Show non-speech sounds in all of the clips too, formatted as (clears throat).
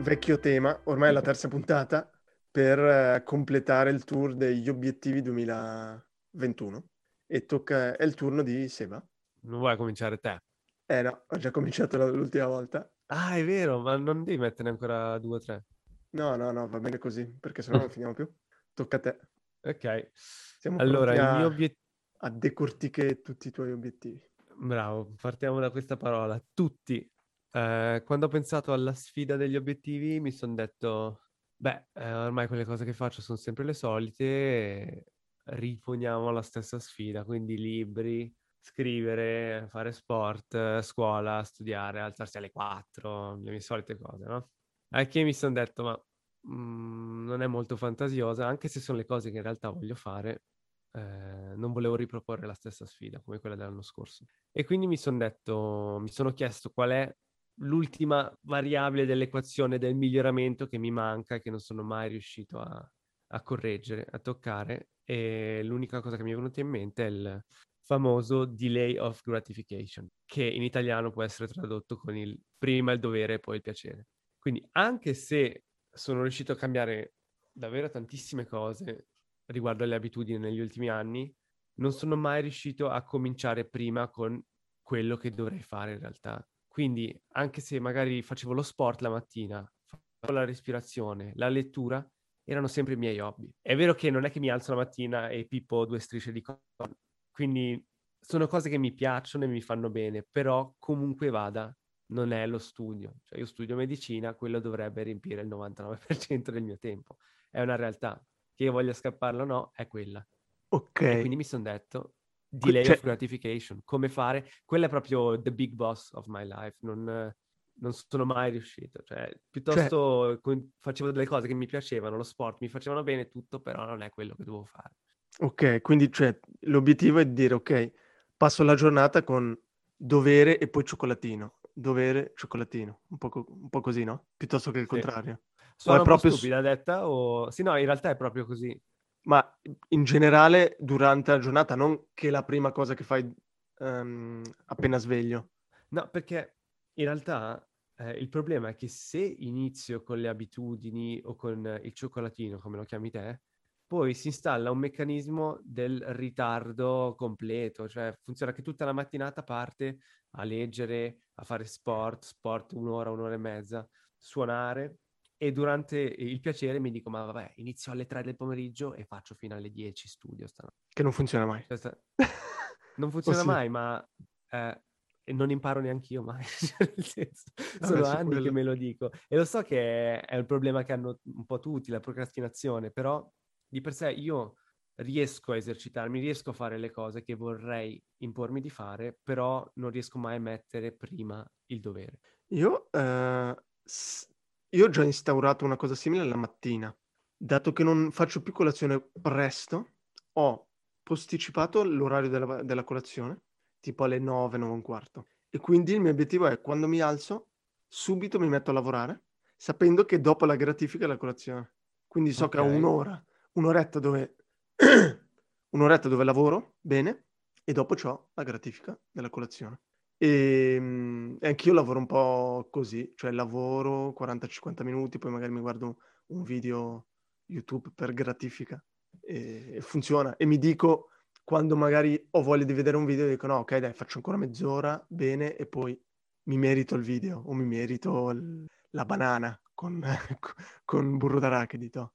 vecchio tema, ormai è la terza puntata, per eh, completare il tour degli obiettivi 2021. E tocca, è il turno di Seba. Non vuoi cominciare te? Eh no, ho già cominciato l'ultima volta. Ah, è vero, ma non devi metterne ancora due o tre. No, no, no, va bene così, perché sennò non (laughs) finiamo più. Tocca a te. Ok, Siamo allora il a, mio obiettivo... a decortiche tutti i tuoi obiettivi. Bravo, partiamo da questa parola. Tutti. Eh, quando ho pensato alla sfida degli obiettivi mi sono detto, beh, eh, ormai quelle cose che faccio sono sempre le solite, riponiamo la stessa sfida, quindi libri, scrivere, fare sport, scuola, studiare, alzarsi alle 4, le mie solite cose, no? Al che mi sono detto, ma mm, non è molto fantasiosa, anche se sono le cose che in realtà voglio fare, eh, non volevo riproporre la stessa sfida come quella dell'anno scorso. E quindi mi sono detto, mi sono chiesto qual è l'ultima variabile dell'equazione del miglioramento che mi manca e che non sono mai riuscito a, a correggere, a toccare. E l'unica cosa che mi è venuta in mente è il famoso delay of gratification, che in italiano può essere tradotto con il prima il dovere e poi il piacere. Quindi anche se sono riuscito a cambiare davvero tantissime cose riguardo alle abitudini negli ultimi anni, non sono mai riuscito a cominciare prima con quello che dovrei fare in realtà. Quindi anche se magari facevo lo sport la mattina, facevo la respirazione, la lettura, erano sempre i miei hobby. È vero che non è che mi alzo la mattina e pippo due strisce di corno, quindi sono cose che mi piacciono e mi fanno bene, però comunque vada, non è lo studio. Cioè io studio medicina, quello dovrebbe riempire il 99% del mio tempo. È una realtà. Che io voglia scapparla o no, è quella. Ok, E quindi mi sono detto, delay cioè- of gratification, come fare? Quello è proprio the big boss of my life, non, non sono mai riuscito. Cioè, piuttosto con- facevo delle cose che mi piacevano, lo sport mi facevano bene tutto, però non è quello che dovevo fare. ok, quindi cioè, l'obiettivo è di dire, ok, passo la giornata con dovere e poi cioccolatino. Dovere, cioccolatino. Un po', co- un po' così, no? Piuttosto che il Sì. contrario. Un proprio stupida detta o... Sì, no, in realtà è proprio così. Ma in generale durante la giornata, non che è la prima cosa che fai ehm, appena sveglio. No, perché in realtà eh, il problema è che se inizio con le abitudini o con il cioccolatino, come lo chiami te, poi si installa un meccanismo del ritardo completo, cioè funziona che tutta la mattinata parte a leggere, a fare sport, sport un'ora, un'ora e mezza, suonare e durante il piacere mi dico ma vabbè, inizio alle 3 del pomeriggio e faccio fino alle 10 studio stanotte. Che non funziona mai. Cioè, sta- (laughs) non funziona sì. mai, ma eh, non imparo neanche io mai. (laughs) Cioè, senso, sono su anni che quello. me lo dico. E lo so che è, un problema che hanno un po' tutti, la procrastinazione, però di per sé io riesco a esercitarmi, riesco a fare le cose che vorrei impormi di fare, però non riesco mai a mettere prima il dovere. Io, eh, io ho già instaurato una cosa simile la mattina. Dato che non faccio più colazione presto, ho posticipato l'orario della, della colazione, tipo alle 9, 9 e un quarto. E quindi il mio obiettivo è, quando mi alzo, subito mi metto a lavorare, sapendo che dopo la gratifica è la colazione. Quindi so che ho un'ora, un'oretta dove, (clears throat) un'oretta dove lavoro bene e dopo ho la gratifica della colazione. E, mm, e anch'io lavoro un po' così, cioè lavoro 40-50 minuti, poi magari mi guardo un video YouTube per gratifica e, e funziona. E mi dico, quando magari ho voglia di vedere un video, dico no, ok, dai, faccio ancora mezz'ora, bene, e poi mi merito il video o mi merito il- la banana con, (laughs) con burro d'arachidi. to.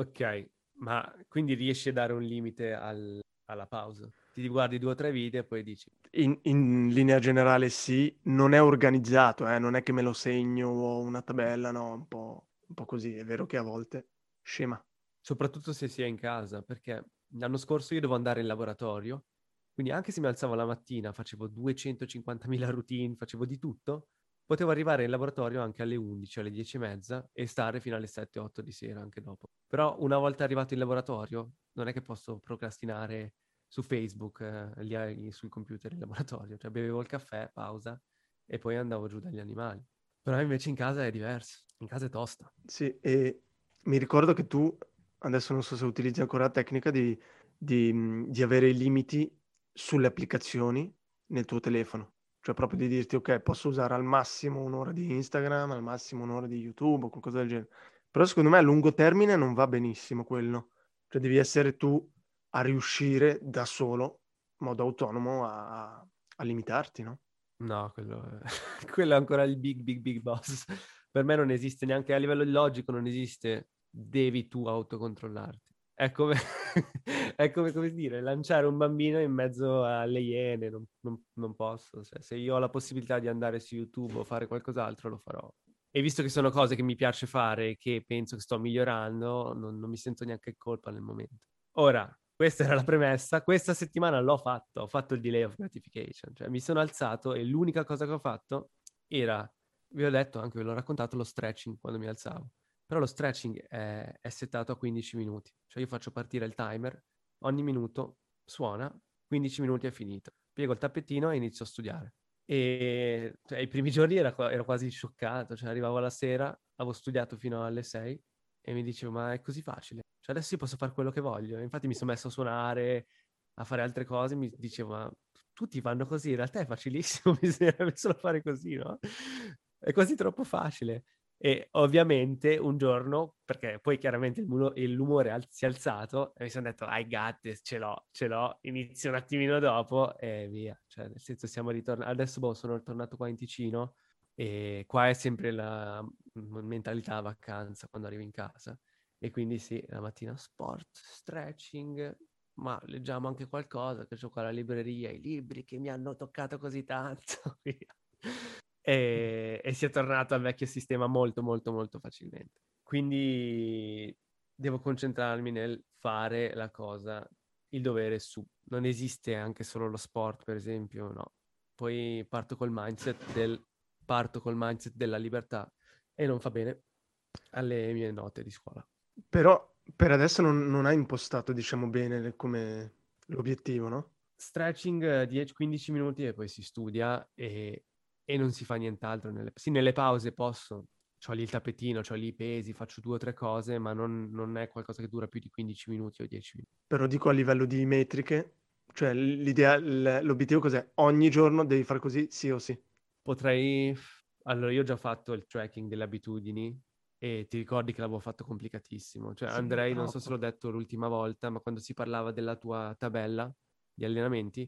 Ok, ma quindi riesci a dare un limite al- alla pausa? Ti guardi due o tre video e poi dici, In, in linea generale sì, non è organizzato, eh, non è che me lo segno o una tabella, no, un po', un po' così. È vero che a volte scema. soprattutto se si è in casa, perché l'anno scorso io dovevo andare in laboratorio, quindi anche se mi alzavo la mattina, facevo 250.000 routine, facevo di tutto, potevo arrivare in laboratorio anche alle 11, alle 10 e mezza e stare fino alle 7-8 di sera anche dopo. Però una volta arrivato in laboratorio non è che posso procrastinare su Facebook, eh, lì sul computer in laboratorio, cioè bevevo il caffè, pausa e poi andavo giù dagli animali. Però invece in casa è diverso, in casa è tosta. Sì, e mi ricordo che tu, adesso non so se utilizzi ancora la tecnica di, di, di avere i limiti sulle applicazioni nel tuo telefono. Cioè proprio di dirti, ok, posso usare al massimo un'ora di Instagram, al massimo un'ora di YouTube o qualcosa del genere. Però secondo me a lungo termine non va benissimo quello. Cioè devi essere tu a riuscire da solo, in modo autonomo, a, a limitarti, no? No, quello è... (laughs) quello è ancora il big, big, big boss. Per me non esiste neanche a livello logico, non esiste devi tu autocontrollarti. È come, (laughs) è come, come dire, lanciare un bambino in mezzo alle iene, non, non, non posso. Se, se io ho la possibilità di andare su YouTube o fare qualcos'altro, lo farò. E visto che sono cose che mi piace fare che penso che sto migliorando, non, non mi sento neanche colpa nel momento. Ora, questa era la premessa. Questa settimana l'ho fatto, ho fatto il delay of gratification, cioè mi sono alzato e l'unica cosa che ho fatto era, vi ho detto, anche ve l'ho raccontato, lo stretching quando mi alzavo. Però lo stretching è, è settato a 15 minuti, cioè io faccio partire il timer, ogni minuto suona, 15 minuti è finito. Piego il tappetino e inizio a studiare. E cioè, i primi giorni ero, ero quasi scioccato, cioè arrivavo alla sera, avevo studiato fino alle 6 e mi dicevo ma è così facile? Cioè adesso io posso fare quello che voglio. Infatti mi sono messo a suonare, a fare altre cose, mi dicevo, ma tutti vanno così, in realtà è facilissimo, (laughs) bisognerebbe solo fare così, no? È quasi troppo facile. E ovviamente un giorno, perché poi chiaramente il mulo, l'umore al- si è alzato e mi sono detto, I got this, ce l'ho, ce l'ho, inizio un attimino dopo e via. Cioè, nel senso siamo ritornati, adesso boh, sono tornato qua in Ticino e qua è sempre la mentalità vacanza quando arrivi in casa. E quindi sì, la mattina sport, stretching, ma leggiamo anche qualcosa, che ho qua la libreria, i libri che mi hanno toccato così tanto. (laughs) e, e si è tornato al vecchio sistema molto, molto, molto facilmente. Quindi devo concentrarmi nel fare la cosa, il dovere su. Non esiste anche solo lo sport, per esempio, no. Poi parto col mindset del parto col mindset della libertà e non fa bene alle mie note di scuola. Però per adesso non, non hai impostato, diciamo, bene come l'obiettivo, no? Stretching 10-15 eh, minuti e poi si studia e, e non si fa nient'altro. Nelle, sì, nelle pause posso, ho lì il tappetino, ho lì i pesi, faccio due o tre cose, ma non, non, è qualcosa che dura più di 15 minuti o 10 minuti. Però dico a livello di metriche, cioè l'idea, l'obiettivo cos'è? Ogni giorno devi fare così, sì o sì? Potrei... Allora, io ho già fatto il tracking delle abitudini, e ti ricordi che l'avevo fatto complicatissimo. Cioè, sì, Andrei, non so se l'ho detto l'ultima volta, ma quando si parlava della tua tabella di allenamenti,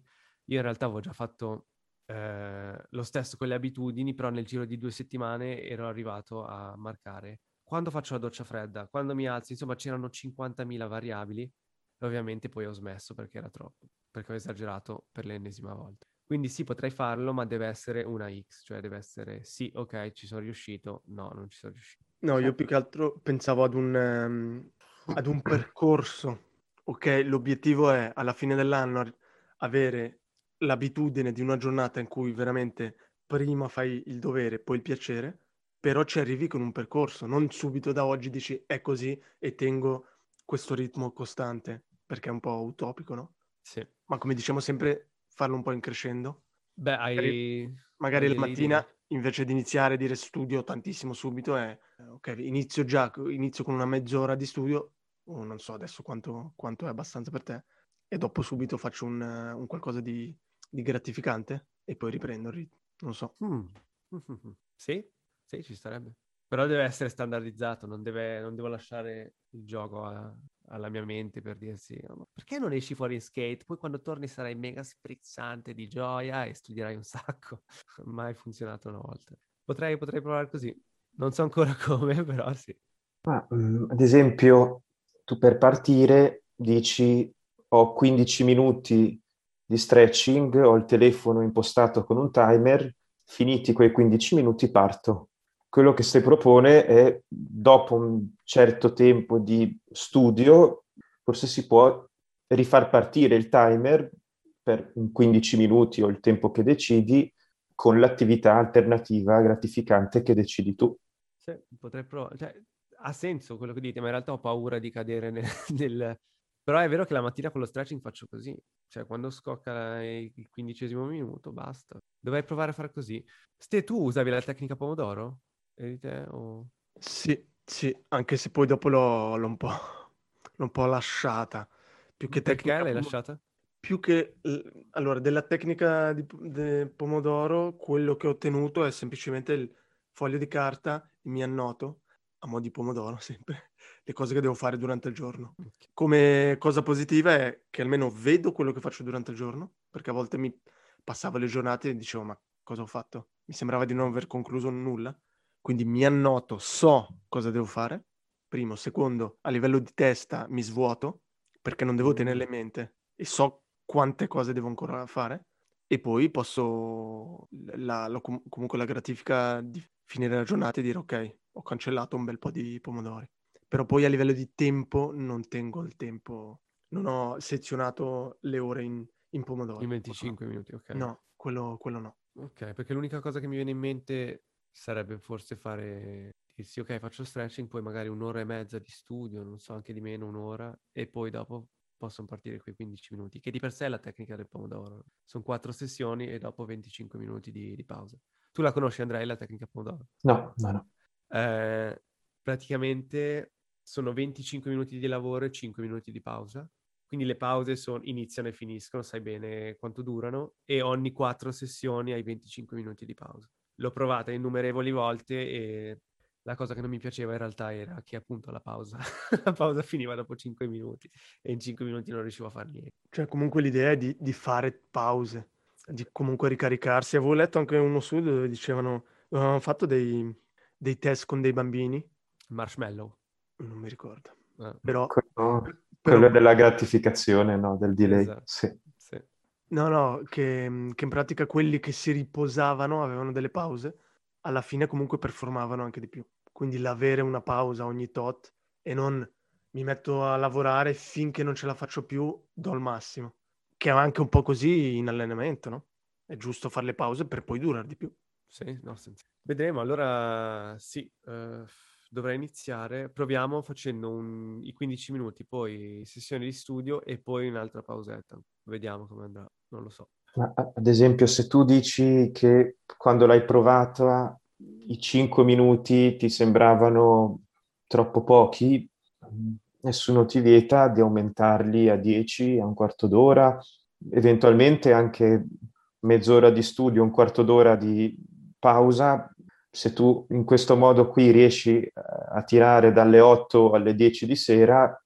io in realtà avevo già fatto eh, lo stesso con le abitudini, però nel giro di due settimane ero arrivato a marcare quando faccio la doccia fredda, quando mi alzo, insomma c'erano 50.000 variabili e ovviamente poi ho smesso perché era troppo, perché ho esagerato per l'ennesima volta. Quindi sì, potrei farlo, ma deve essere una X, cioè deve essere sì, ok, ci sono riuscito, no, non ci sono riuscito. No, io più che altro pensavo ad un, um, ad un (coughs) percorso. Ok, l'obiettivo è alla fine dell'anno avere l'abitudine di una giornata in cui veramente prima fai il dovere, poi il piacere, però ci arrivi con un percorso, non subito da oggi dici è così e tengo questo ritmo costante, perché è un po' utopico, no? Sì. Ma come diciamo sempre, farlo un po' in crescendo. Beh, hai... Magari, magari la mattina invece di iniziare a dire studio tantissimo subito è ok, inizio già, inizio con una mezz'ora di studio, o non so adesso quanto, quanto è abbastanza per te, e dopo subito faccio un, un qualcosa di, di, gratificante e poi riprendo il ritmo, non so. Mm. (laughs) Sì, sì, ci starebbe. Però deve essere standardizzato, non, deve, non devo lasciare il gioco a, alla mia mente per dirsi oh, perché non esci fuori in skate? Poi quando torni sarai mega sprizzante di gioia e studierai un sacco. (laughs) Mai funzionato una volta. Potrei, potrei provare così. Non so ancora (laughs) come, però sì. Um, ad esempio, tu per partire dici ho 15 minuti di stretching, ho il telefono impostato con un timer, finiti quei 15 minuti parto quello che si propone è, dopo un certo tempo di studio, forse si può rifar partire il timer per 15 minuti o il tempo che decidi con l'attività alternativa gratificante che decidi tu. Sì, potrei provare. Cioè, ha senso quello che dite, ma in realtà ho paura di cadere nel, (laughs) nel... Però è vero che la mattina con lo stretching faccio così. Cioè, quando scocca il quindicesimo minuto, basta. Dovrei provare a fare così. Ste, tu usavi la tecnica pomodoro? Eri te o... Sì, sì, anche se poi dopo l'ho, l'ho un po', (laughs) l'ho un po' lasciata. Più che Perché tecnica l'hai lasciata? Più che... Allora, della tecnica di de pomodoro, quello che ho ottenuto è semplicemente il foglio di carta, mi annoto, a mo' di pomodoro (laughs) sempre, le cose che devo fare durante il giorno. Come cosa positiva è che almeno vedo quello che faccio durante il giorno, perché a volte mi passavo le giornate e dicevo, ma cosa ho fatto? Mi sembrava di non aver concluso nulla. Quindi mi annoto, so cosa devo fare. Primo, secondo, a livello di testa mi svuoto, perché non devo Mm. tenerle in mente e so quante cose devo ancora fare. E poi posso, la- la- com- comunque la gratifica di finire la giornata e dire, ok, ho cancellato un bel po' di pomodori. Però poi a livello di tempo non tengo il tempo, non ho sezionato le ore in, in pomodori. In 25 minuti, ok. No, quello, quello no. Ok, perché l'unica cosa che mi viene in mente sarebbe forse fare, dirsi ok, faccio stretching, poi magari un'ora e mezza di studio, non so, anche di meno, un'ora, e poi dopo possono partire quei 15 minuti, che di per sé è la tecnica del pomodoro. Sono quattro sessioni e dopo 25 minuti di, di pausa. Tu la conosci, Andrea, la tecnica pomodoro? No, no, no. Eh, praticamente sono 25 minuti di lavoro e 5 minuti di pausa. Quindi le pause son- iniziano e finiscono, sai bene quanto durano, e ogni quattro sessioni hai 25 minuti di pausa. L'ho provata innumerevoli volte e la cosa che non mi piaceva in realtà era che appunto la pausa, (laughs) la pausa finiva dopo 5 minuti e in 5 minuti non riuscivo a fare niente. Cioè, comunque l'idea è di, di fare pause, di comunque ricaricarsi. Avevo letto anche uno studio dove dicevano, avevano fatto dei, dei test con dei bambini, Marshmallow. non mi ricordo, eh, però... Quello, però- quello della gratificazione, no? Del delay. Esatto. Sì. No, no, che, che in pratica quelli che si riposavano, avevano delle pause, alla fine comunque performavano anche di più. Quindi l'avere una pausa ogni tot e non mi metto a lavorare finché non ce la faccio più, do il massimo. Che è anche un po' così in allenamento, no? È giusto fare le pause per poi durare di più. Sì, no, senza- Vedremo, allora sì, eh, dovrei iniziare. Proviamo facendo un- i 15 minuti, poi sessione di studio e poi un'altra pausetta. Vediamo come andrà, non lo so. Ma, ad esempio, se tu dici che quando l'hai provata i 5 minuti ti sembravano troppo pochi, nessuno ti vieta di aumentarli a 10, a un quarto d'ora, eventualmente anche mezz'ora di studio, un quarto d'ora di pausa. Se tu in questo modo qui riesci eh, a tirare dalle 8 alle 10 di sera,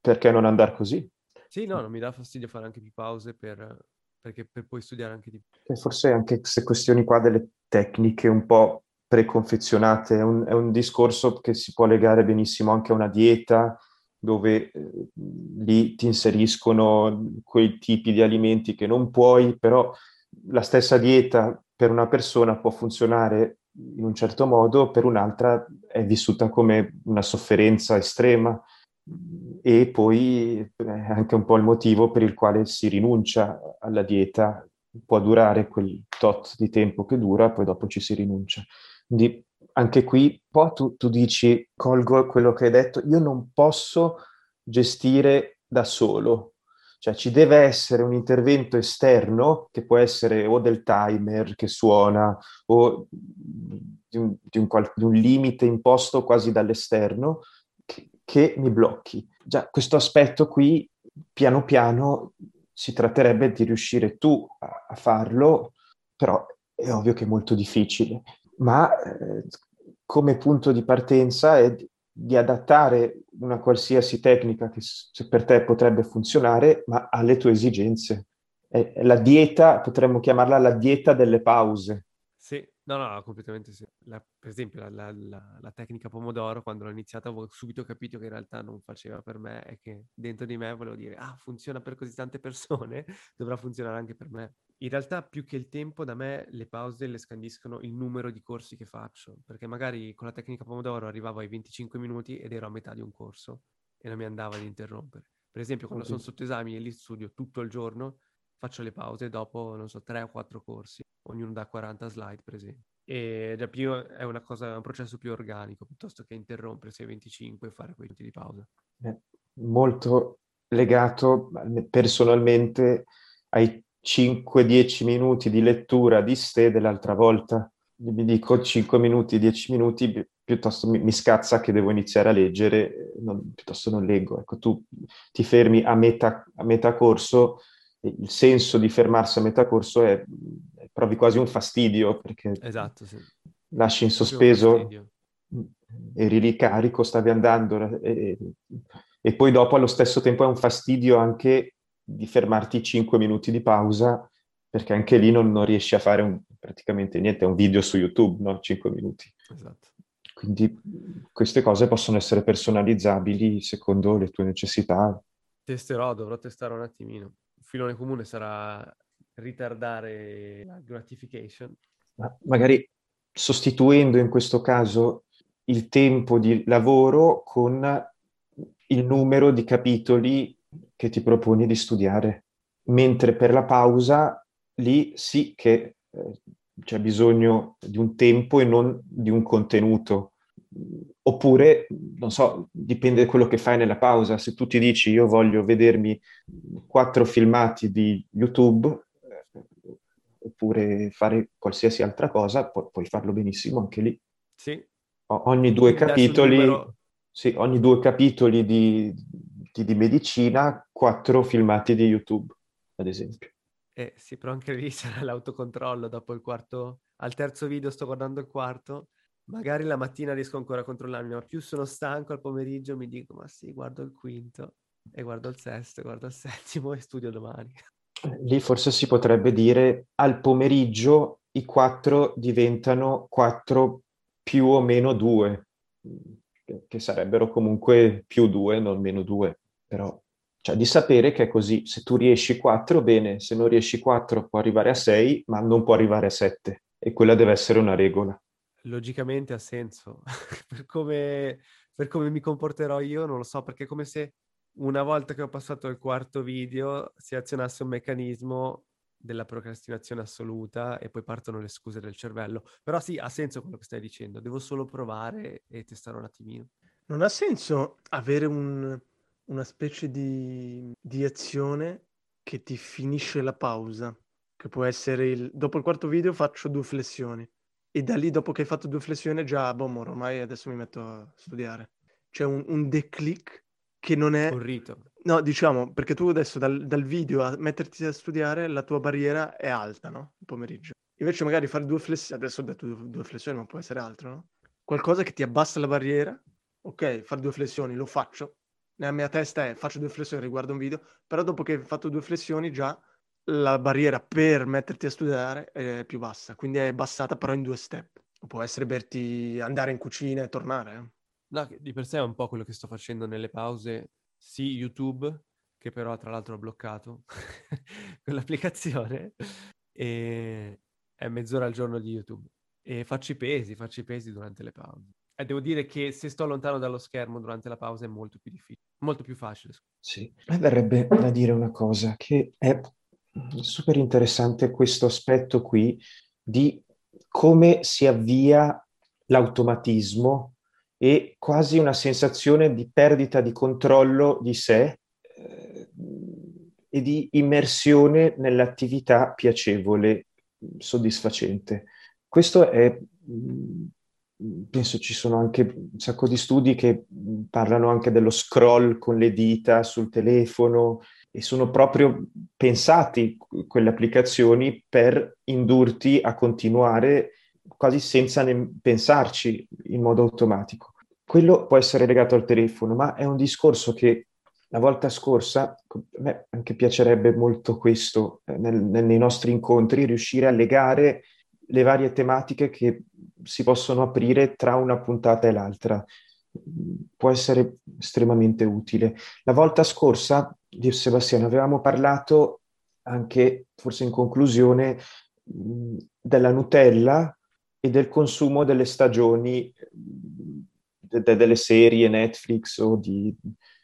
perché non andare così? Sì, no, non mi dà fastidio fare anche più pause per, perché per poi studiare anche di più. Forse anche queste questioni qua delle tecniche un po' preconfezionate, è un, è un discorso che si può legare benissimo anche a una dieta dove eh, lì ti inseriscono quei tipi di alimenti che non puoi, però la stessa dieta per una persona può funzionare in un certo modo, per un'altra è vissuta come una sofferenza estrema e poi è anche un po' il motivo per il quale si rinuncia alla dieta, può durare quel tot di tempo che dura, poi dopo ci si rinuncia. Quindi anche qui, un tu, tu dici, colgo quello che hai detto, io non posso gestire da solo, cioè ci deve essere un intervento esterno che può essere o del timer che suona o di un, di un di un limite imposto quasi dall'esterno che, mi blocchi. Già questo aspetto qui, piano piano, si tratterebbe di riuscire tu a, a farlo, però è ovvio che è molto difficile. Ma eh, come punto di partenza è di, adattare una qualsiasi tecnica che per te potrebbe funzionare, ma alle tue esigenze. È la dieta, potremmo chiamarla la dieta delle pause. Sì, no, no, no, completamente sì. La- per esempio, la, la- la- tecnica pomodoro, quando l'ho iniziata, avevo subito capito che in realtà non faceva per me e che dentro di me volevo dire, ah, funziona per così tante persone, (laughs) dovrà funzionare anche per me. In realtà, più che il tempo, da me le pause le scandiscono il numero di corsi che faccio, perché magari con la tecnica pomodoro arrivavo ai 25 minuti ed ero a metà di un corso e non mi andava di interrompere. Per esempio, quando sono sotto esami e lì studio tutto il giorno, faccio le pause dopo, non so, tre o quattro corsi, ognuno da 40 slide per esempio. E già più è una cosa, un processo più organico piuttosto che interrompere 6.25 e fare quei minuti di pausa. Eh, molto legato personalmente ai 5-10 minuti di lettura di ste dell'altra volta. Mi dico 5 minuti, 10 minuti, piuttosto mi, mi scazza che devo iniziare a leggere, non, piuttosto non leggo. Ecco, tu ti fermi a metà, a metà corso, il senso di fermarsi a metà corso è, provi quasi un fastidio perché esatto, sì. lasci in sospeso, eri lì carico, stavi andando e, e poi dopo allo stesso tempo è un fastidio anche di fermarti 5 minuti di pausa perché anche lì non, non riesci a fare un, praticamente niente, è un video su YouTube, no? 5 minuti. Esatto. Quindi queste cose possono essere personalizzabili secondo le tue necessità. Testerò, dovrò testare un attimino. Il filone comune sarà ritardare la gratification. Ma magari sostituendo in questo caso il tempo di lavoro con il numero di capitoli che ti proponi di studiare, mentre per la pausa lì sì che eh, c'è bisogno di un tempo e non di un contenuto. Oppure, non so, dipende da quello che fai nella pausa. Se tu ti dici io voglio vedermi quattro filmati di YouTube, eh, oppure fare qualsiasi altra cosa, pu- puoi farlo benissimo anche lì. Sì. O- ogni due capitoli, numero... sì, ogni due capitoli di, di, di medicina, quattro filmati di YouTube, ad esempio. Eh sì, però anche lì (laughs) sarà l'autocontrollo dopo il quarto, al terzo video sto guardando il quarto, magari la mattina riesco ancora a controllarmi, ma più sono stanco al pomeriggio mi dico, ma sì, guardo il quinto, e guardo il sesto, guardo il (laughs) settimo e studio domani. Lì forse si potrebbe dire al pomeriggio i quattro diventano quattro più o meno due, che sarebbero comunque più due, non meno due, però cioè di sapere che è così, se tu riesci 4, bene, se non riesci 4 può arrivare a 6, ma non può arrivare a 7 e quella deve essere una regola. Logicamente ha senso, (laughs) per, come, per come mi comporterò io non lo so, perché è come se una volta che ho passato il quarto video si azionasse un meccanismo della procrastinazione assoluta e poi partono le scuse del cervello. Però sì, ha senso quello che stai dicendo, devo solo provare e testare un attimino. Non ha senso avere un, una specie di, di azione che ti finisce la pausa, che può essere il... Dopo il quarto video faccio due flessioni e da lì dopo che hai fatto due flessioni già, boh, ormai adesso mi metto a studiare. C'è un, un declic che non è... Un rito. No, diciamo, perché tu adesso dal, dal, video a metterti a studiare la tua barriera è alta, no? Il pomeriggio. Invece magari fare due flessioni, adesso ho detto due, due flessioni, ma può essere altro, no? Qualcosa che ti abbassa la barriera, ok, fare due flessioni, lo faccio, nella mia testa è faccio due flessioni, riguardo un video, però dopo che hai fatto due flessioni già la barriera per metterti a studiare è più bassa, quindi è abbassata però in due step. Può essere berti, andare in cucina e tornare. Eh. No, di per sé è un po' quello che sto facendo nelle pause, sì YouTube, che però tra l'altro ho bloccato (laughs) quell'applicazione, e è mezz'ora al giorno di YouTube. E faccio i pesi, faccio i pesi durante le pause. E devo dire che se sto lontano dallo schermo durante la pausa è molto più difficile, molto più facile. Sì, mi verrebbe da dire una cosa, che è super interessante questo aspetto qui di come si avvia l'automatismo e quasi una sensazione di perdita di controllo di sé eh, e di immersione nell'attività piacevole, soddisfacente. Questo è penso ci sono anche un sacco di studi che parlano anche dello scroll con le dita sul telefono e sono proprio pensati quelle applicazioni per indurti a continuare quasi senza ne- pensarci in modo automatico. Quello può essere legato al telefono, ma è un discorso che la volta scorsa, a me anche piacerebbe molto questo eh, nel, nei nostri incontri, riuscire a legare le varie tematiche che si possono aprire tra una puntata e l'altra. Può essere estremamente utile. La volta scorsa, di Sebastiano, avevamo parlato anche, forse in conclusione, della Nutella e del consumo delle stagioni, de- delle serie Netflix o di,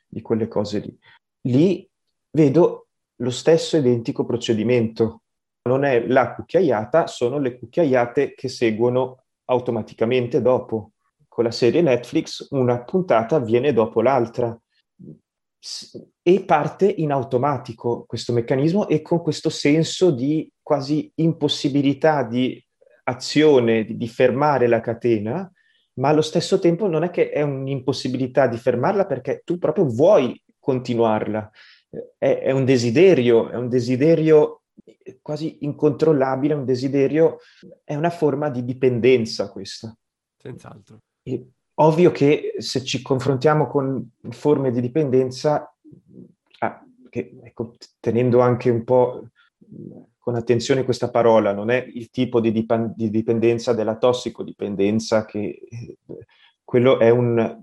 di quelle cose lì. Lì vedo lo stesso identico procedimento. Non è la cucchiaiata, sono le cucchiaiate che seguono automaticamente dopo. Con la serie Netflix una puntata avviene dopo l'altra e parte in automatico questo meccanismo e con questo senso di quasi impossibilità di azione, di, di fermare la catena, ma allo stesso tempo non è che è un'impossibilità di fermarla perché tu proprio vuoi continuarla. È, è, un desiderio, è un desiderio quasi incontrollabile, un desiderio, è una forma di dipendenza questa. Senz'altro. E ovvio che se ci confrontiamo con forme di dipendenza, ah, che, ecco, tenendo anche un po' con attenzione questa parola, non è il tipo di, dip- di dipendenza della tossicodipendenza, che eh, quello è, un,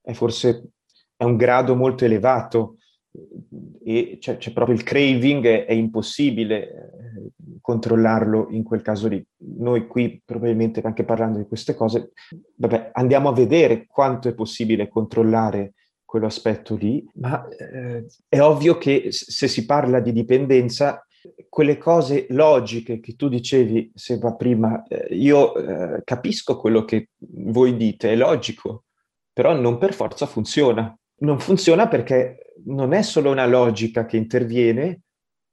è forse è un grado molto elevato e c'è, c'è proprio il craving, è, è impossibile eh, controllarlo in quel caso lì. Noi qui, probabilmente anche parlando di queste cose, vabbè, andiamo a vedere quanto è possibile controllare quell'aspetto lì, ma eh, è ovvio che se si parla di dipendenza quelle cose logiche che tu dicevi, Seba, prima, eh, io eh, capisco quello che voi dite, è logico, però non per forza funziona. Non funziona perché non è solo una logica che interviene,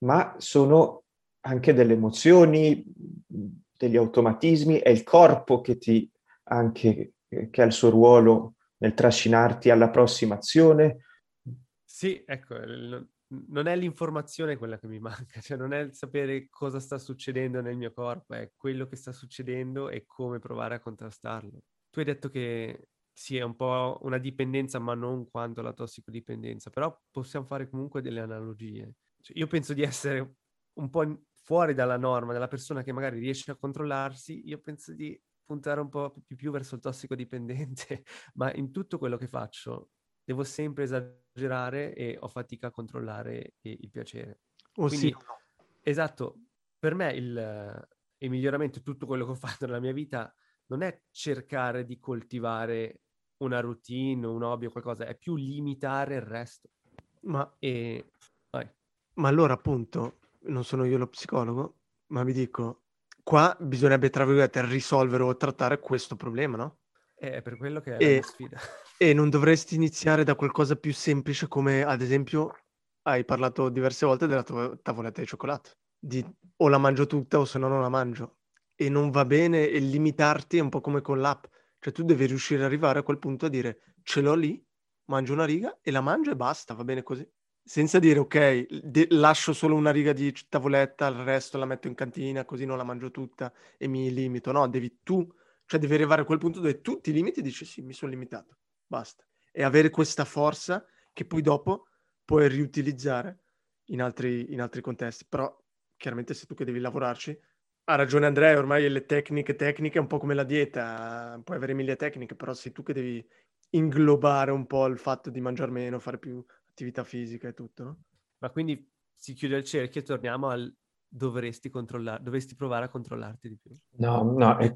ma sono anche delle emozioni, degli automatismi, è il corpo che ti anche che ha il suo ruolo nel trascinarti alla prossima azione. Sì, ecco, non è l'informazione quella che mi manca, (laughs) cioè non è il sapere cosa sta succedendo nel mio corpo, è quello che sta succedendo e come provare a contrastarlo. Tu hai detto che sì, è un po' una dipendenza, ma non quanto la tossicodipendenza, però possiamo fare comunque delle analogie. Cioè, io penso di essere un po' fuori dalla norma, della persona che magari riesce a controllarsi, io penso di puntare un po' più, più verso il tossicodipendente, (laughs) ma in tutto quello che faccio devo sempre esagerare e ho fatica a controllare il piacere. O Quindi, sì. Esatto, per me il, il miglioramento, tutto quello che ho (laughs) fatto nella mia vita, non è cercare di coltivare una routine, un hobby o qualcosa, è più limitare il resto. Ma, e... ma allora appunto, non sono io lo psicologo, ma vi dico, qua bisognerebbe, tra virgolette, risolvere o trattare questo problema, no? È per quello che è e, la sfida. (laughs) E non dovresti iniziare da qualcosa più semplice come, ad esempio, hai parlato diverse volte della tua tavoletta di cioccolato. Di o la mangio tutta o se no non la mangio. E non va bene e limitarti è un po' come con l'app. Cioè tu devi riuscire ad arrivare a quel punto a dire ce l'ho lì, mangio una riga e la mangio e basta, va bene così. Senza dire ok, de- lascio solo una riga di tavoletta, il resto la metto in cantina così non la mangio tutta e mi limito. No, devi tu, cioè devi arrivare a quel punto dove tu ti limiti e dici sì, mi sono limitato basta. E avere questa forza che poi dopo puoi riutilizzare in altri, in altri contesti. Però chiaramente se tu che devi lavorarci, ha ragione Andrea, ormai le tecniche tecniche è un po' come la dieta, puoi avere mille tecniche, però sei tu che devi inglobare un po' il fatto di mangiare meno, fare più attività fisica e tutto, no? Ma quindi si chiude il cerchio e torniamo al dovresti controllare, dovresti provare a controllarti di più. No, no, è,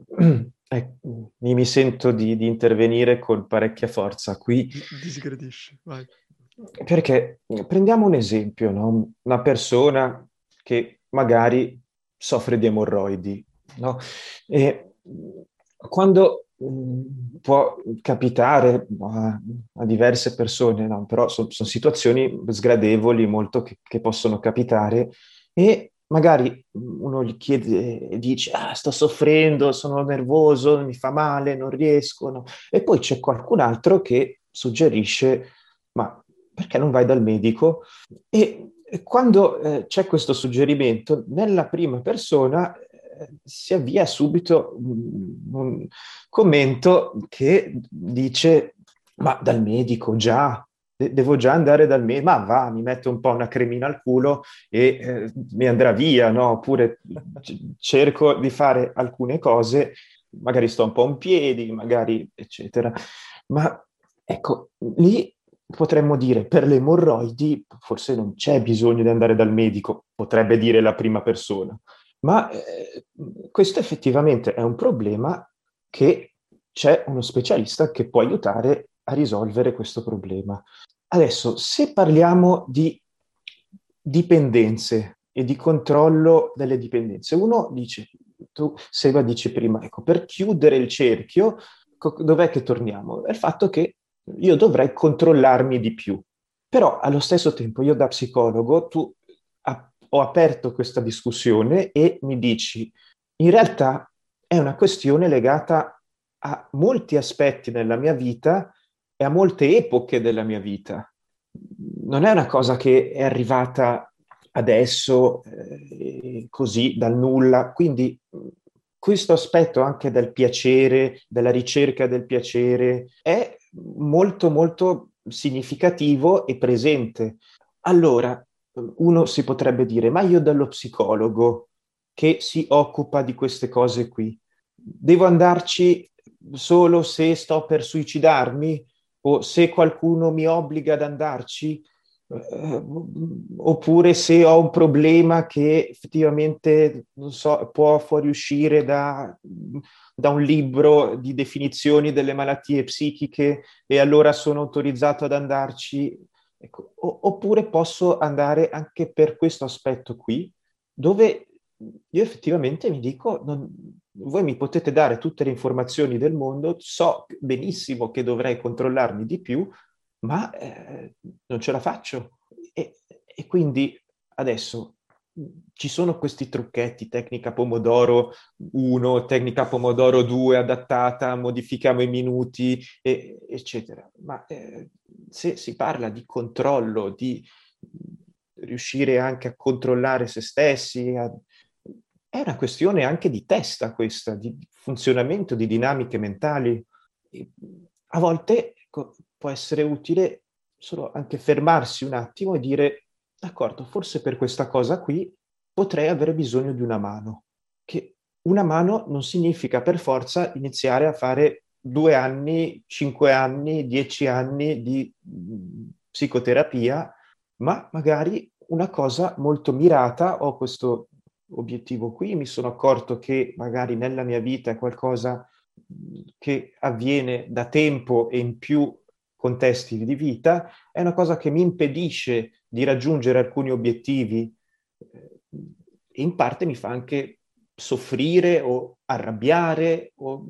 è, mi sento di, di, intervenire con parecchia forza qui. Disgradisci, vai. Perché prendiamo un esempio, no? una persona che magari soffre di emorroidi, no? E quando può capitare a, a, diverse persone, no? però sono son situazioni sgradevoli molto che, che possono capitare e magari uno gli chiede e dice ah, sto soffrendo, sono nervoso, mi fa male, non riesco, no? e poi c'è qualcun altro che suggerisce ma perché non vai dal medico? E quando eh, c'è questo suggerimento, nella prima persona si avvia subito un, un commento che dice ma dal medico già, devo già andare dal medico, ma va, mi metto un po' una cremina al culo e eh, mi andrà via, no? Oppure c- cerco di fare alcune cose, magari sto un po' in piedi, magari eccetera. Ma ecco, lì potremmo dire per le emorroidi forse non c'è bisogno di andare dal medico, potrebbe dire la prima persona. Ma eh, questo effettivamente è un problema che c'è uno specialista che può aiutare a risolvere questo problema. Adesso, se parliamo di dipendenze e di controllo delle dipendenze. Uno dice, tu Seba dice prima, ecco, per chiudere il cerchio, dov'è che torniamo? È il fatto che io dovrei controllarmi di più. Però allo stesso tempo io da psicologo, tu ho aperto questa discussione e mi dici, in realtà è una questione legata a molti aspetti nella mia vita e a molte epoche della mia vita. Non è una cosa che è arrivata adesso eh, così dal nulla, quindi questo aspetto anche del piacere, della ricerca del piacere, è molto molto significativo e presente. Allora, uno si potrebbe dire, ma io dallo psicologo che si occupa di queste cose qui, devo andarci solo se sto per suicidarmi o se qualcuno mi obbliga ad andarci? Eh, oppure se ho un problema che effettivamente so, può fuoriuscire da, da un libro di definizioni delle malattie psichiche e allora sono autorizzato ad andarci. Ecco, oppure posso andare anche per questo aspetto qui, dove io effettivamente mi dico, non, voi mi potete dare tutte le informazioni del mondo, so benissimo che dovrei controllarmi di più, ma eh, non ce la faccio. E, e, quindi adesso ci sono questi trucchetti, tecnica Pomodoro 1, tecnica Pomodoro 2 adattata, modifichiamo i minuti, e, eccetera. Ma eh, se si parla di controllo, di riuscire anche a controllare se stessi, a, è una questione anche di testa questa, di funzionamento, di dinamiche mentali. A volte ecco, può essere utile solo anche fermarsi un attimo e dire, d'accordo, forse per questa cosa qui potrei avere bisogno di una mano. Che una mano non significa per forza iniziare a fare due anni, cinque anni, dieci anni di mm, psicoterapia, ma magari una cosa molto mirata, ho questo obiettivo qui, mi sono accorto che magari nella mia vita è qualcosa che avviene da tempo e in più contesti di vita, è una cosa che mi impedisce di raggiungere alcuni obiettivi e in parte mi fa anche soffrire o arrabbiare o,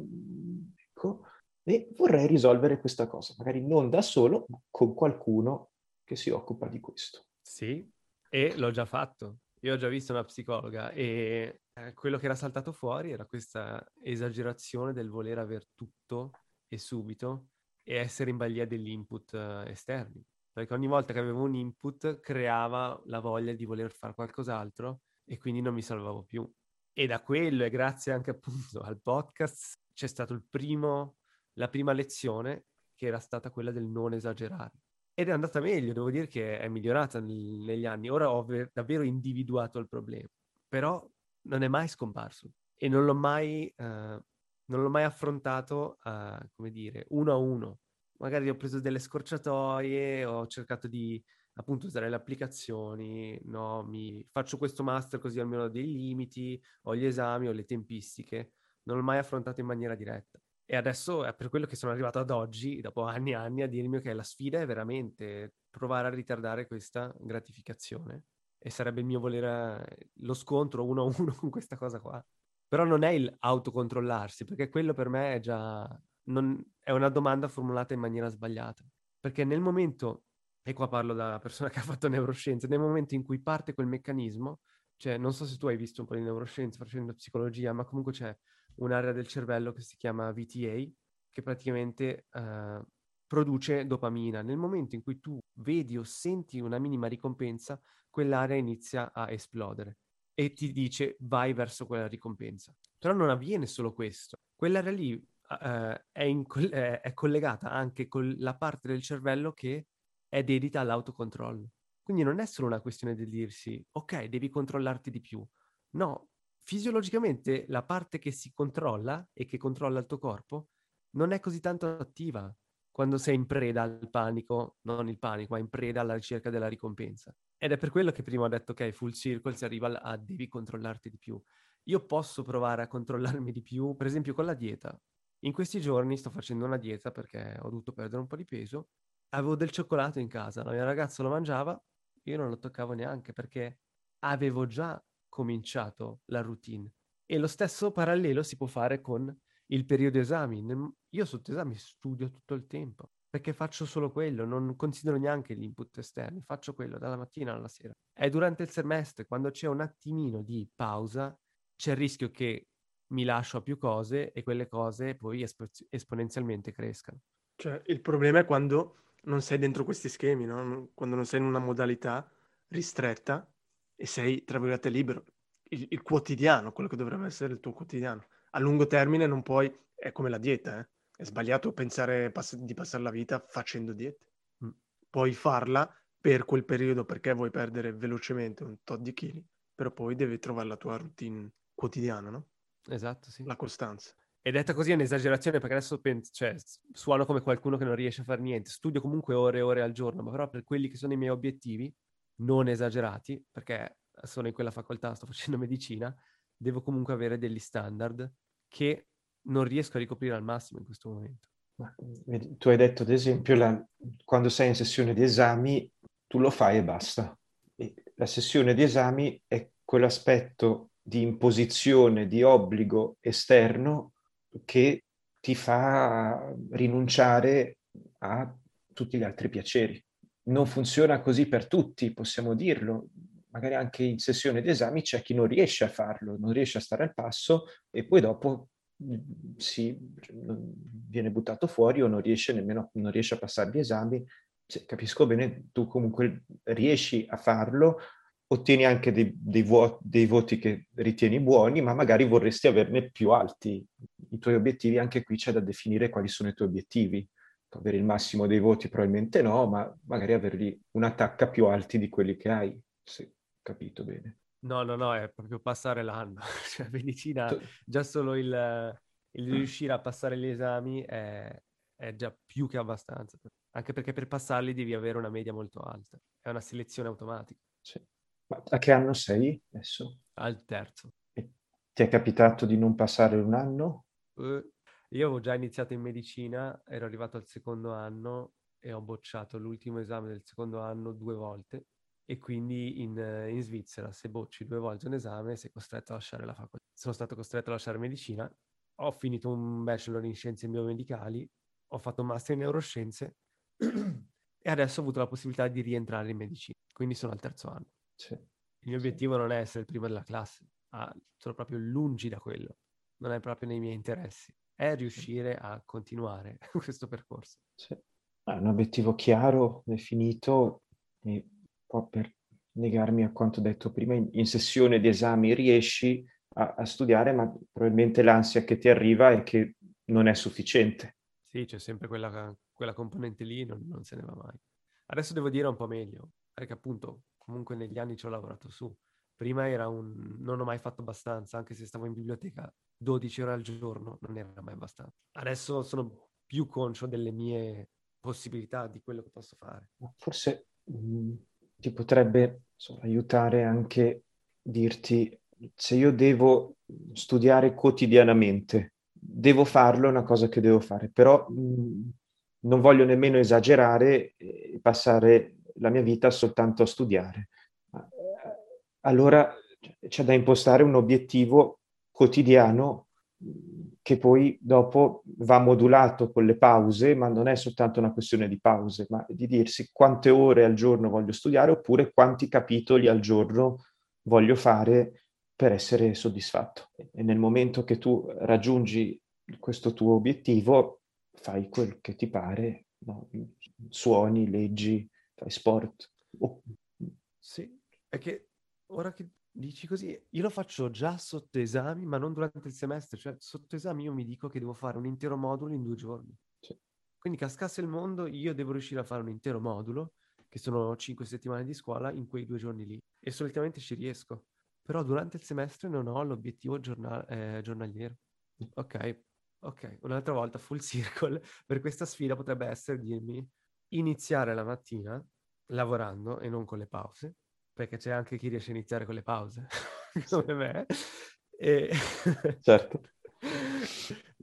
ecco, e vorrei risolvere questa cosa, magari non da solo, ma con qualcuno che si occupa di questo. Sì, e l'ho già fatto. Io ho già visto una psicologa e eh, quello che era saltato fuori era questa esagerazione del voler aver tutto e subito e essere in balia degli input uh, esterni. Perché ogni volta che avevo un input creava la voglia di voler fare qualcos'altro e quindi non mi salvavo più. E da quello, e grazie anche appunto (laughs) al podcast, c'è primo, la prima lezione che era stata quella del non esagerare. Ed è andata meglio, devo dire che è migliorata nel, negli anni. Ora ho ver- davvero individuato il problema, però non è mai scomparso e non l'ho mai uh, non l'ho mai affrontato, uh, come dire, uno a uno. Magari ho preso delle scorciatoie, ho cercato di appunto usare le applicazioni, no? Mi faccio questo master così almeno ho dei limiti, ho gli esami, ho le tempistiche. Non l'ho mai affrontato in maniera diretta. E adesso è per quello che sono arrivato ad oggi, dopo anni e anni, a dirmi che la sfida è veramente provare a ritardare questa gratificazione. E sarebbe il mio volere lo scontro uno a uno (laughs) con questa cosa qua. Però non è il autocontrollarsi, perché quello per me è già... Non, è una domanda formulata in maniera sbagliata. Perché nel momento, e qua parlo da persona (laughs) che ha fatto neuroscienze, nel momento in cui parte quel meccanismo, cioè non so se tu hai visto un po' di neuroscienze facendo psicologia, ma comunque c'è un'area del cervello che si chiama VTA, che praticamente uh, produce dopamina. Nel momento in cui tu vedi o senti una minima ricompensa, quell'area inizia a esplodere e ti dice vai verso quella ricompensa. Però non avviene solo questo. Quell'area lì uh, è, in, è collegata anche con la parte del cervello che è dedita all'autocontrollo. Quindi non è solo una questione di dirsi ok, devi controllarti di più. No, fisiologicamente la parte che si controlla e che controlla il tuo corpo non è così tanto attiva quando sei in preda al panico, non il panico, ma in preda alla ricerca della ricompensa. Ed è per quello che prima ho detto, ok, full circle si arriva a devi controllarti di più. Io posso provare a controllarmi di più, per esempio con la dieta. In questi giorni sto facendo una dieta perché ho dovuto perdere un po' di peso. Avevo del cioccolato in casa, la mia ragazza lo mangiava, io non lo toccavo neanche perché avevo già cominciato la routine. E lo stesso parallelo si può fare con il periodo esami. Io sotto esami studio tutto il tempo perché faccio solo quello, non considero neanche gli input esterni, faccio quello dalla mattina alla sera. È durante il semestre, quando c'è un attimino di pausa, c'è il rischio che mi lascio a più cose e quelle cose poi espo- esponenzialmente crescano. Cioè, il problema è quando non sei dentro questi schemi, no? quando non sei in una modalità ristretta e sei, tra virgolette, libero. Il, il, quotidiano, quello che dovrebbe essere il tuo quotidiano. A lungo termine non puoi, è come la dieta, eh? È sbagliato pensare pass- di passare la vita facendo dieta. Mm. Puoi farla per quel periodo perché vuoi perdere velocemente un tot di chili, però poi devi trovare la tua routine quotidiana, no? Esatto, sì. La costanza. E detta così è un'esagerazione perché adesso penso, cioè, suono come qualcuno che non riesce a fare niente. Studio comunque ore e ore al giorno, ma però per quelli che sono i miei obiettivi, non esagerati, perché sono in quella facoltà, sto facendo medicina, devo comunque avere degli standard che non riesco a ricoprire al massimo in questo momento. Vedi, tu hai detto, ad esempio, la, quando sei in sessione di esami, tu lo fai e basta. E la sessione di esami è quell'aspetto di imposizione, di obbligo esterno che ti fa rinunciare a tutti gli altri piaceri. Non funziona così per tutti, possiamo dirlo. Magari anche in sessione di esami c'è chi non riesce a farlo, non riesce a stare al passo e poi dopo mm, si, viene buttato fuori o non riesce nemmeno non riesce a passare gli esami. Cioè, capisco bene, tu comunque riesci a farlo, ottieni anche dei, dei, vuoti, dei, voti che ritieni buoni, ma magari vorresti averne più alti. I tuoi obiettivi, anche qui c'è da definire quali sono i tuoi obiettivi. Avere il massimo dei voti probabilmente no, ma magari averli una tacca più alti di quelli che hai, se capito bene. No, no, no, è proprio passare l'anno. (laughs) cioè, medicina, già solo il, il riuscire a passare gli esami è, è già più che abbastanza. Anche perché per passarli devi avere una media molto alta. È una selezione automatica. Sì. Ma a che anno sei adesso? Al terzo. E ti è capitato di non passare un anno? Uh, io avevo già iniziato in medicina, ero arrivato al secondo anno e ho bocciato l'ultimo esame del secondo anno due volte e quindi in, in, Svizzera se bocci due volte un esame sei costretto a lasciare la facoltà. Sono stato costretto a lasciare medicina, ho finito un bachelor in scienze biomedicali, ho fatto un master in neuroscienze (clears throat) e adesso ho avuto la possibilità di rientrare in medicina, quindi sono al terzo anno. Sì. Il mio obiettivo non è essere il primo della classe, ah, sono proprio lungi da quello, non è proprio nei miei interessi, è riuscire a continuare (laughs) questo percorso. Sì. È un obiettivo chiaro, definito, e poi per negarmi a quanto detto prima, in, in sessione di esami riesci a, a, studiare, ma probabilmente l'ansia che ti arriva è che non è sufficiente. Sì, c'è sempre quella, quella componente lì, non, non se ne va mai. Adesso devo dire un po' meglio, perché appunto comunque negli anni ci ho lavorato su. Prima era un... non ho mai fatto abbastanza, anche se stavo in biblioteca 12 ore al giorno, non era mai abbastanza. Adesso sono più conscio delle mie possibilità, di quello che posso fare. Forse mh, mm, ti potrebbe insomma, aiutare anche dirti se io devo studiare quotidianamente, devo farlo, è una cosa che devo fare, però mh, mm, non voglio nemmeno esagerare e passare la mia vita soltanto a studiare. Allora c'è da impostare un obiettivo quotidiano che poi dopo va modulato con le pause, ma non è soltanto una questione di pause, ma di dirsi quante ore al giorno voglio studiare oppure quanti capitoli al giorno voglio fare per essere soddisfatto. E nel momento che tu raggiungi questo tuo obiettivo, fai quel che ti pare, no? suoni, leggi, fai sport. Oh. Sì, è che ora che dici così, io lo faccio già sotto esami, ma non durante il semestre, cioè sotto esami io mi dico che devo fare un intero modulo in due giorni. Sì. Quindi cascasse il mondo, io devo riuscire a fare un intero modulo, che sono cinque settimane di scuola, in quei due giorni lì. E solitamente ci riesco. Però durante il semestre non ho l'obiettivo giornal- eh, giornaliero. Ok, ok, un'altra volta full circle per questa sfida potrebbe essere dirmi iniziare la mattina lavorando e non con le pause, perché c'è anche chi riesce a iniziare con le pause, (laughs) come me. E... certo.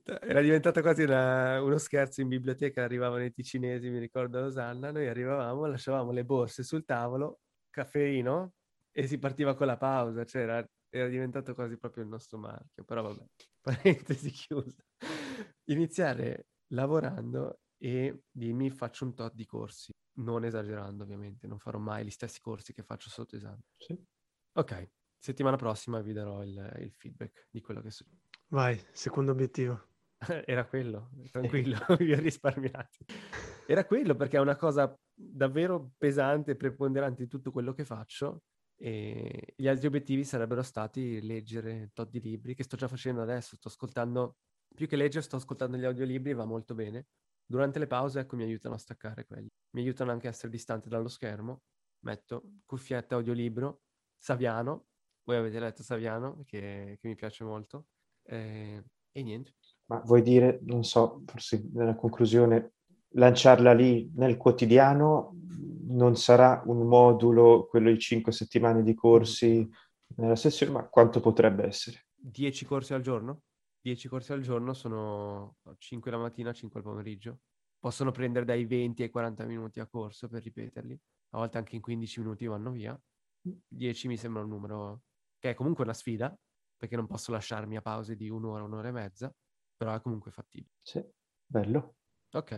Era diventato quasi una, uno scherzo in biblioteca, arrivavano i ticinesi, mi ricordo a Osanna, noi arrivavamo, lasciavamo le borse sul tavolo, caffeino e si partiva con la pausa, cioè era, era diventato quasi proprio il nostro marchio, però vabbè, (laughs) parentesi chiusa. Iniziare lavorando e dimmi faccio un tot di corsi, non esagerando ovviamente, non farò mai gli stessi corsi che faccio sotto esame. Sì. Ok, settimana prossima vi darò il, il feedback di quello che so. Vai, secondo obiettivo. (laughs) Era quello, tranquillo, (laughs) (laughs) vi ho risparmiati. Era quello perché è una cosa davvero pesante e preponderante di tutto quello che faccio e gli altri obiettivi sarebbero stati leggere tot di libri, che sto già facendo adesso, sto ascoltando, più che leggere sto ascoltando gli audiolibri, va molto bene. Durante le pause, ecco, mi aiutano a staccare quelli. Mi aiutano anche a essere distante dallo schermo. Metto cuffietta, audiolibro, Saviano, voi avete letto Saviano, che, che mi piace molto, eh, e niente. Ma vuoi dire, non so, forse nella conclusione, lanciarla lì nel quotidiano non sarà un modulo, quello di cinque settimane di corsi nella sessione, ma quanto potrebbe essere? 10 corsi al giorno? 10 corsi al giorno sono 5 la mattina, 5 al pomeriggio. Possono prendere dai 20 ai 40 minuti a corso per ripeterli. A volte anche in 15 minuti vanno via. 10 mi sembra un numero che è comunque una sfida, perché non posso lasciarmi a pause di un'ora, un'ora e mezza, però è comunque fattibile. Sì, bello. Ok.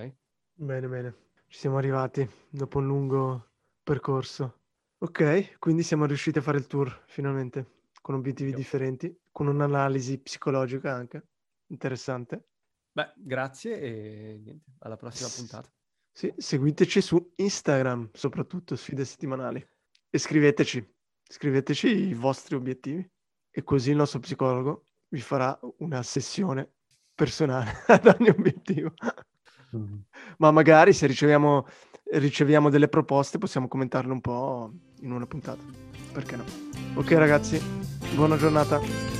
Bene, bene. Ci siamo arrivati dopo un lungo percorso. Ok, quindi siamo riusciti a fare il tour finalmente, con obiettivi Sì. differenti, con un'analisi psicologica anche. Interessante. Beh, grazie e niente, alla prossima puntata. Sì, seguiteci su Instagram, soprattutto sfide settimanali. E scriveteci, scriveteci i vostri obiettivi. E così il nostro psicologo vi farà una sessione personale (laughs) ad ogni obiettivo. Mm. Ma magari se riceviamo, riceviamo delle proposte possiamo commentarle un po' in una puntata. Perché no? Ok ragazzi, buona giornata.